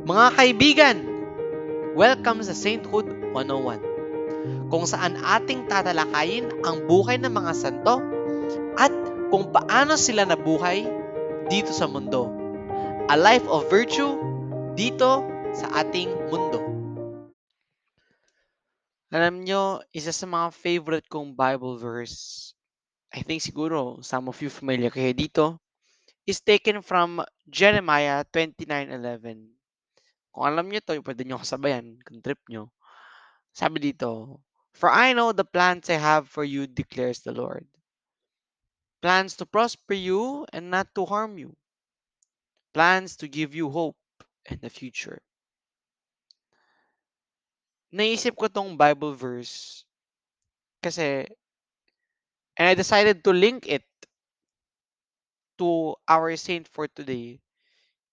Mga kaibigan, welcome sa Sainthood 101, kung saan ating tatalakayin ang buhay ng mga santo at kung paano sila nabuhay dito sa mundo. A life of virtue dito sa ating mundo. Alam nyo, isa sa mga favorite kong Bible verse, I think siguro some of you familiar kayo dito, is taken from Jeremiah 29.11. Kung alam nyo to, pwede nyo kasabayan kung trip nyo. Sabi dito, For I know the plans I have for you, declares the Lord. Plans to prosper you and not to harm you. Plans to give you hope and the future. Naisip ko tong Bible verse kasi and I decided to link it to our saint for today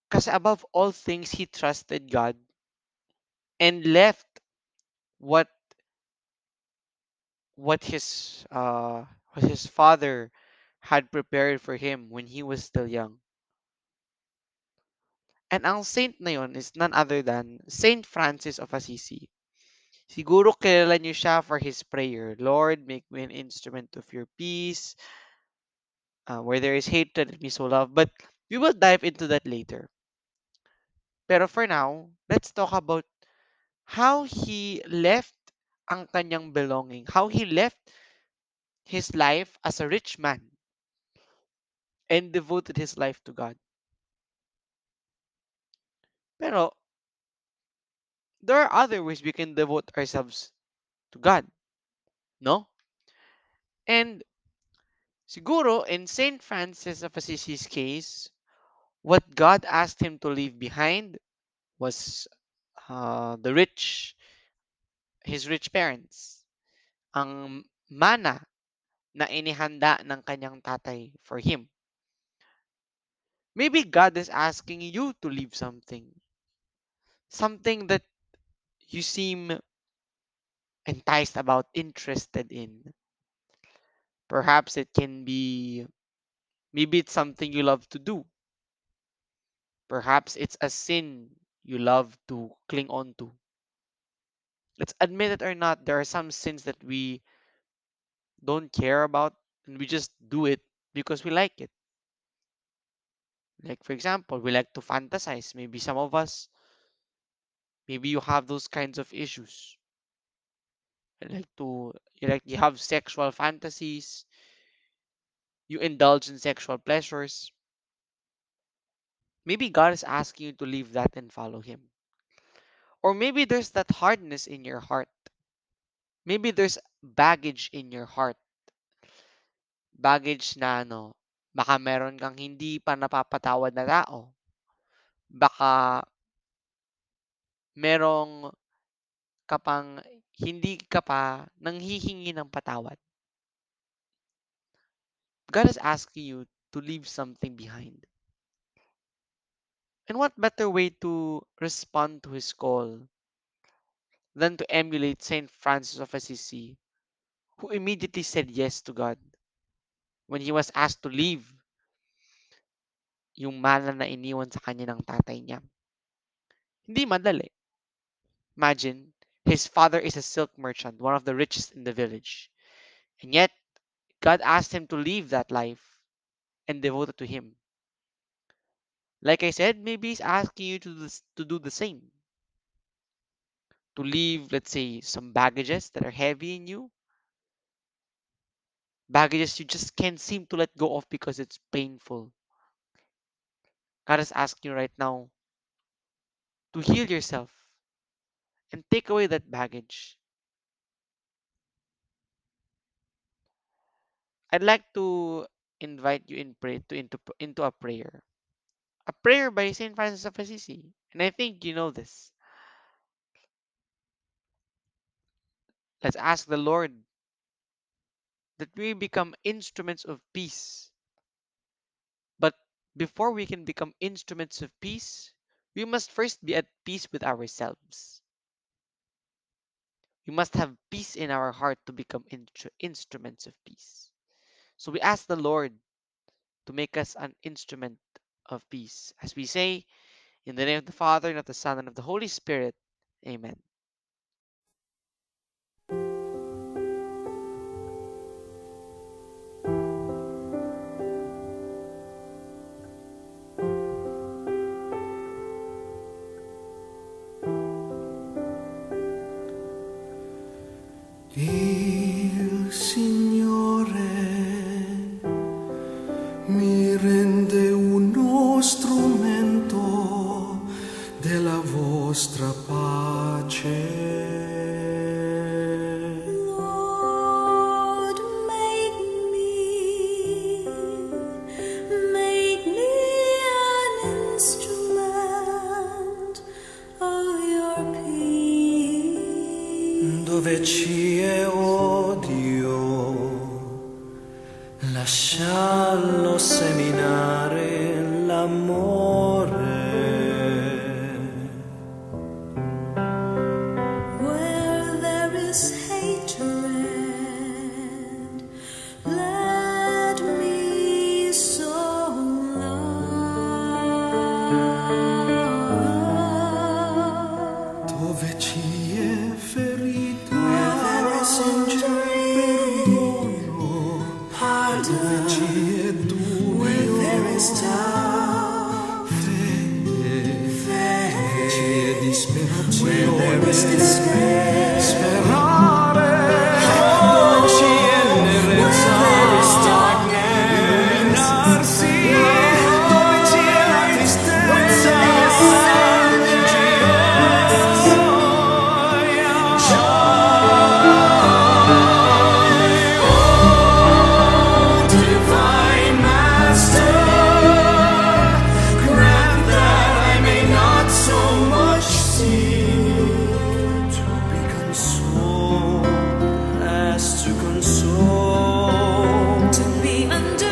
kasi above all things he trusted God and left what what his uh what his father had prepared for him when he was still young. And ang saint na yon is none other than Saint Francis of Assisi. Siguro kilala niyo siya for his prayer, Lord, make me an instrument of your peace. Uh, where there is hatred, let me sow love. But we will dive into that later. Pero for now, let's talk about how he left ang kanyang belonging, how he left his life as a rich man and devoted his life to God. Pero there are other ways we can devote ourselves to God. No? And siguro in Saint Francis of Assisi's case, what God asked him to leave behind was uh, the rich, his rich parents. Ang mana na inihanda ng kanyang tatay for him. Maybe God is asking you to leave something. Something that you seem enticed about, interested in. Perhaps it can be, maybe it's something you love to do. Perhaps it's a sin you love to cling on to. Let's admit it or not, there are some sins that we don't care about and we just do it because we like it. Like, for example, we like to fantasize. Maybe some of us, maybe you have those kinds of issues. You like to, you like, you have sexual fantasies. You indulge in sexual pleasures. Maybe God is asking you to leave that and follow Him. Or maybe there's that hardness in your heart. Maybe there's baggage in your heart. Baggage na ano, baka meron kang hindi pa napapatawad na tao. Baka merong kapang hindi ka pa nanghihingi ng patawad. God is asking you to leave something behind. And what better way to respond to his call than to emulate Saint Francis of Assisi, who immediately said yes to God when he was asked to leave yung mana na iniwan sa kanya ng tatay niya. Hindi madali. Imagine, his father is a silk merchant, one of the richest in the village. And yet, God asked him to leave that life and devote it to him. Like I said, maybe he's asking you to, this, to do the same. To leave, let's say, some baggages that are heavy in you. Baggages you just can't seem to let go of because it's painful. God is asking you right now to heal yourself and take away that baggage. I'd like to invite you in pray to into into a prayer. A prayer by Saint Francis of Assisi. And I think you know this. Let's ask the Lord that we become instruments of peace. But before we can become instruments of peace, we must first be at peace with ourselves. We must have peace in our heart to become instru- instruments of peace. So we ask the Lord to make us an instrument of peace. As we say, in the name of the Father, and of the Son, and of the Holy Spirit. Amen. vostra pace. dove ci è odio, lascialo seminare l'amore.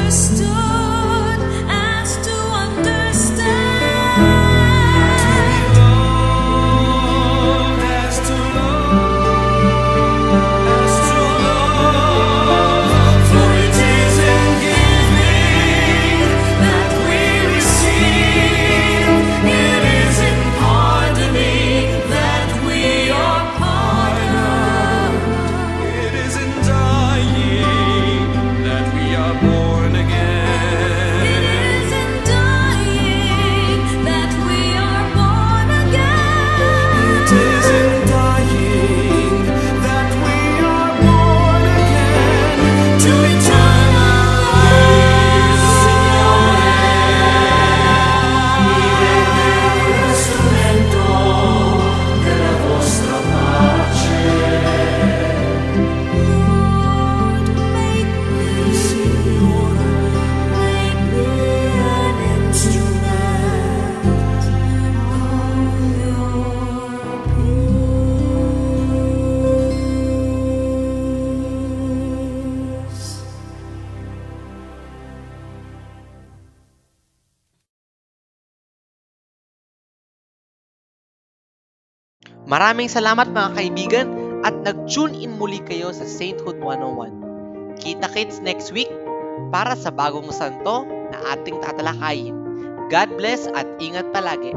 understood. Maraming salamat mga kaibigan at nag-tune in muli kayo sa Sainthood 101. Kita kits next week para sa bagong santo na ating tatalakayin. God bless at ingat palagi.